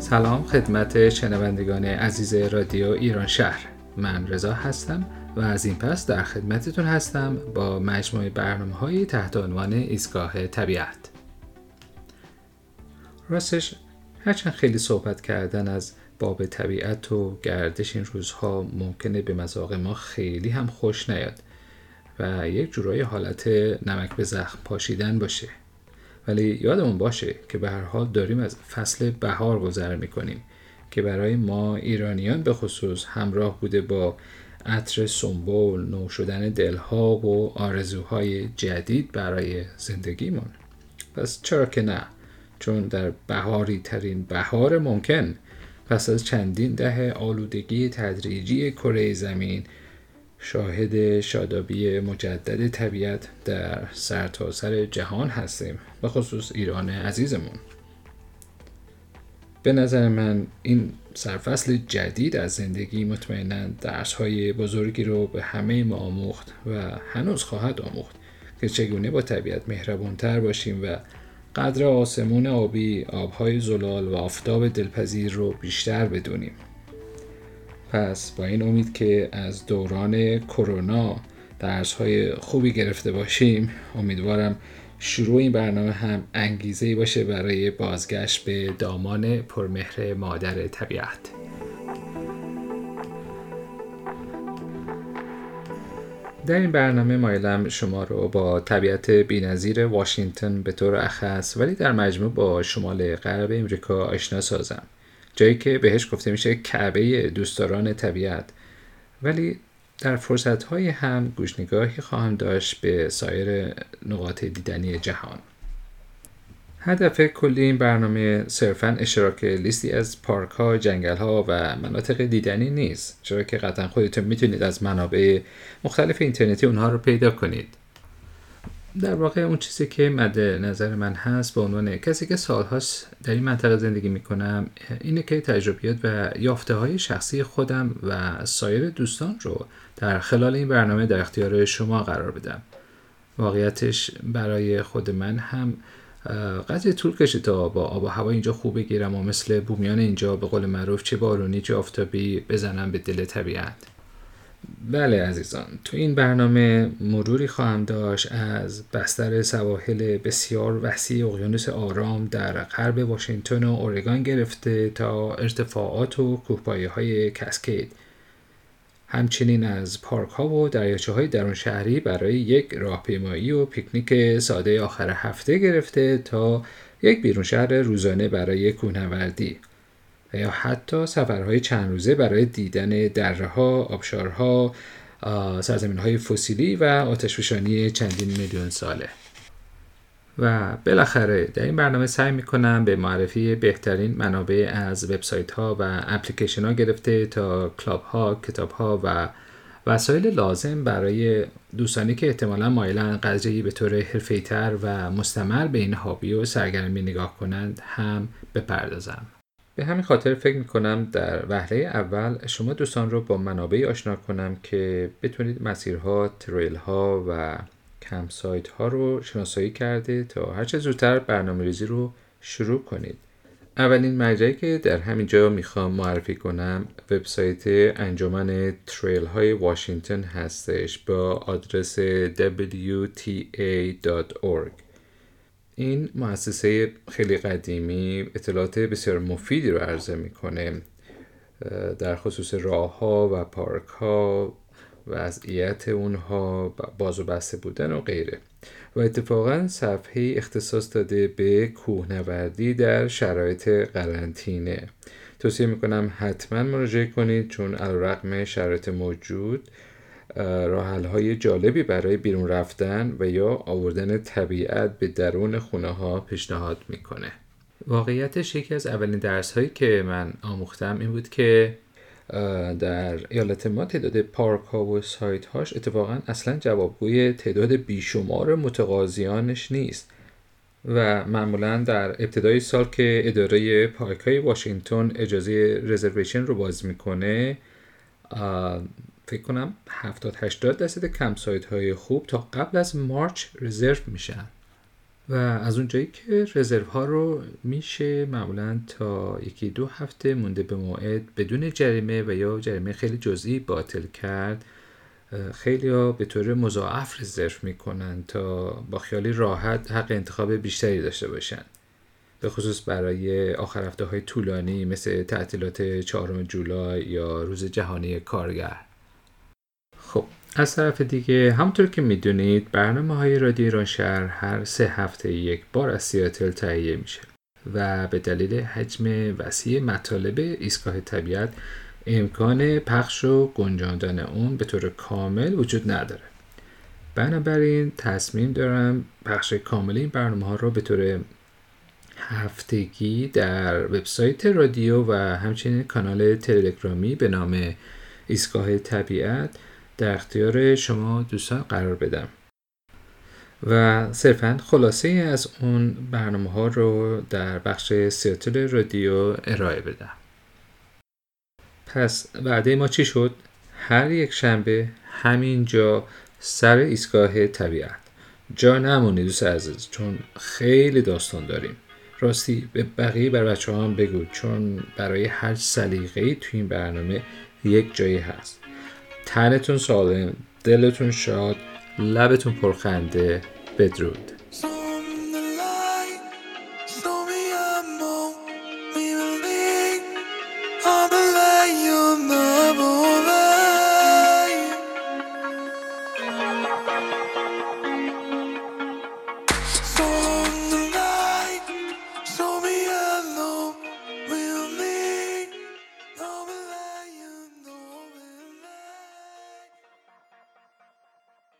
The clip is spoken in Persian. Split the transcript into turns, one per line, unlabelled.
سلام خدمت شنوندگان عزیز رادیو ایران شهر. من رضا هستم و از این پس در خدمتتون هستم با مجموعه برنامه های تحت عنوان ایستگاه طبیعت. راستش هرچند خیلی صحبت کردن از باب طبیعت و گردش این روزها ممکنه به مذاق ما خیلی هم خوش نیاد و یک جورای حالت نمک به زخم پاشیدن باشه. ولی یادمون باشه که به هر حال داریم از فصل بهار گذر می‌کنیم که برای ما ایرانیان به خصوص همراه بوده با عطر سنبول نو شدن دلها و آرزوهای جدید برای زندگیمون. پس چرا که نه؟ چون در بهاری ترین بهار ممکن پس از چندین دهه آلودگی تدریجی کره زمین شاهد شادابی مجدد طبیعت در سرتاسر سر جهان هستیم به خصوص ایران عزیزمون به نظر من این سرفصل جدید از زندگی مطمئنا درس های بزرگی رو به همه ما آموخت و هنوز خواهد آموخت که چگونه با طبیعت مهربونتر باشیم و قدر آسمون آبی، آبهای زلال و آفتاب دلپذیر رو بیشتر بدونیم. پس با این امید که از دوران کرونا درس های خوبی گرفته باشیم امیدوارم شروع این برنامه هم انگیزه باشه برای بازگشت به دامان پرمهر مادر طبیعت. در این برنامه مایلم شما رو با طبیعت بینظیر واشنگتن به طور اخص ولی در مجموع با شمال غرب امریکا آشنا سازم. جایی که بهش گفته میشه کعبه دوستداران طبیعت. ولی در فرصت های هم گوشنگاهی خواهم داشت به سایر نقاط دیدنی جهان. هدف کلی این برنامه صرفا اشتراک لیستی از پارک ها، جنگل ها و مناطق دیدنی نیست چرا که قطعا خودتون می‌تونید از منابع مختلف اینترنتی اونها رو پیدا کنید. در واقع اون چیزی که مد نظر من هست به عنوان کسی که سالهاست در این منطقه زندگی می‌کنم اینه که تجربیات و یافته های شخصی خودم و سایر دوستان رو در خلال این برنامه در اختیار شما قرار بدم. واقعیتش برای خود من هم قضیه طول کشید تا با آب و هوا اینجا خوب بگیرم و مثل بومیان اینجا به قول معروف چه بارونی چه آفتابی بزنم به دل طبیعت. بله عزیزان تو این برنامه مروری خواهم داشت از بستر سواحل بسیار وسیع اقیانوس آرام در غرب واشنگتن و اورگان گرفته تا ارتفاعات و کوهپایه های کسکید. همچنین از پارک ها و دریاچه های درون شهری برای یک راهپیمایی و پیکنیک ساده آخر هفته گرفته تا یک بیرون شهر روزانه برای کوهنوردی. و یا حتی سفرهای چند روزه برای دیدن دره ها، آبشارها، سرزمین های فسیلی و آتشفشانی چندین میلیون ساله و بالاخره در این برنامه سعی می‌کنم به معرفی بهترین منابع از وبسایت ها و اپلیکیشن ها گرفته تا کلاب ها، کتاب ها و وسایل لازم برای دوستانی که احتمالا مایلن قضیه به طور حرفیتر و مستمر به این هابی و سرگرمی نگاه کنند هم بپردازم. به همین خاطر فکر می‌کنم در وهله اول شما دوستان رو با منابعی آشنا کنم که بتونید مسیرها، تریل ها و کمپ ها رو شناسایی کرده تا هرچه زودتر برنامه ریزی رو شروع کنید. اولین مرجعی که در همینجا می‌خوام معرفی کنم وبسایت انجمن تریل های واشنگتن هستش با آدرس wta.org این مؤسسه خیلی قدیمی اطلاعات بسیار مفیدی رو عرضه می‌کنه در خصوص راه ها و پارک ها وضعیت اونها باز و بسته بودن و غیره. و اتفاقا صفحه اختصاص داده به کوهنوردی در شرایط قرنطینه. توصیه می‌کنم حتما مراجعه کنید چون علیرغم شرایط موجود راحل های جالبی برای بیرون رفتن و یا آوردن طبیعت به درون خونه ها پیشنهاد می‌کنه. واقعیتش یکی از اولین درس هایی که من آموختم این بود که در ایالت ما تعداد پارک ها و سایت هاش اتفاقا اصلا جوابگوی تعداد بیشمار متقاضیانش نیست و معمولا در ابتدای سال که اداره پارک های واشنگتن اجازه رزرویشن رو باز می‌کنه فکر کنم 70 80 درصد کم سایت های خوب تا قبل از مارچ رزرو میشن. و از اونجایی که رزرو ها رو میشه معمولا تا یکی دو هفته مونده به موعد بدون جریمه و یا جریمه خیلی جزئی باطل کرد خیلی ها به طور مضاعف رزرو می‌کنن تا با خیالی راحت حق انتخاب بیشتری داشته باشن. به خصوص برای آخر هفته های طولانی مثل تعطیلات چهارم جولای یا روز جهانی کارگر. از طرف دیگه همونطور که می‌دونید برنامه های رادیو ایران شهر هر سه هفته یک بار از سیاتل تهیه میشه و به دلیل حجم وسیع مطالب ایستگاه طبیعت امکان پخش و گنجاندن اون به طور کامل وجود نداره. بنابراین تصمیم دارم پخش کامل این برنامه ها رو به طور هفتگی در وبسایت رادیو و همچنین کانال تلگرامی به نام ایستگاه طبیعت در اختیار شما دوستان قرار بدم. و صرفا خلاصه از اون برنامه ها رو در بخش سیاتل رادیو ارائه بدم. پس وعده ما چی شد؟ هر یک شنبه همینجا سر ایستگاه طبیعت. جا نمونید دوست عزیز چون خیلی داستان داریم. راستی به بقیه بر بچه هم بگو چون برای هر سلیقه تو این برنامه یک جایی هست. تنتون سالم دلتون شاد لبتون پرخنده بدرود.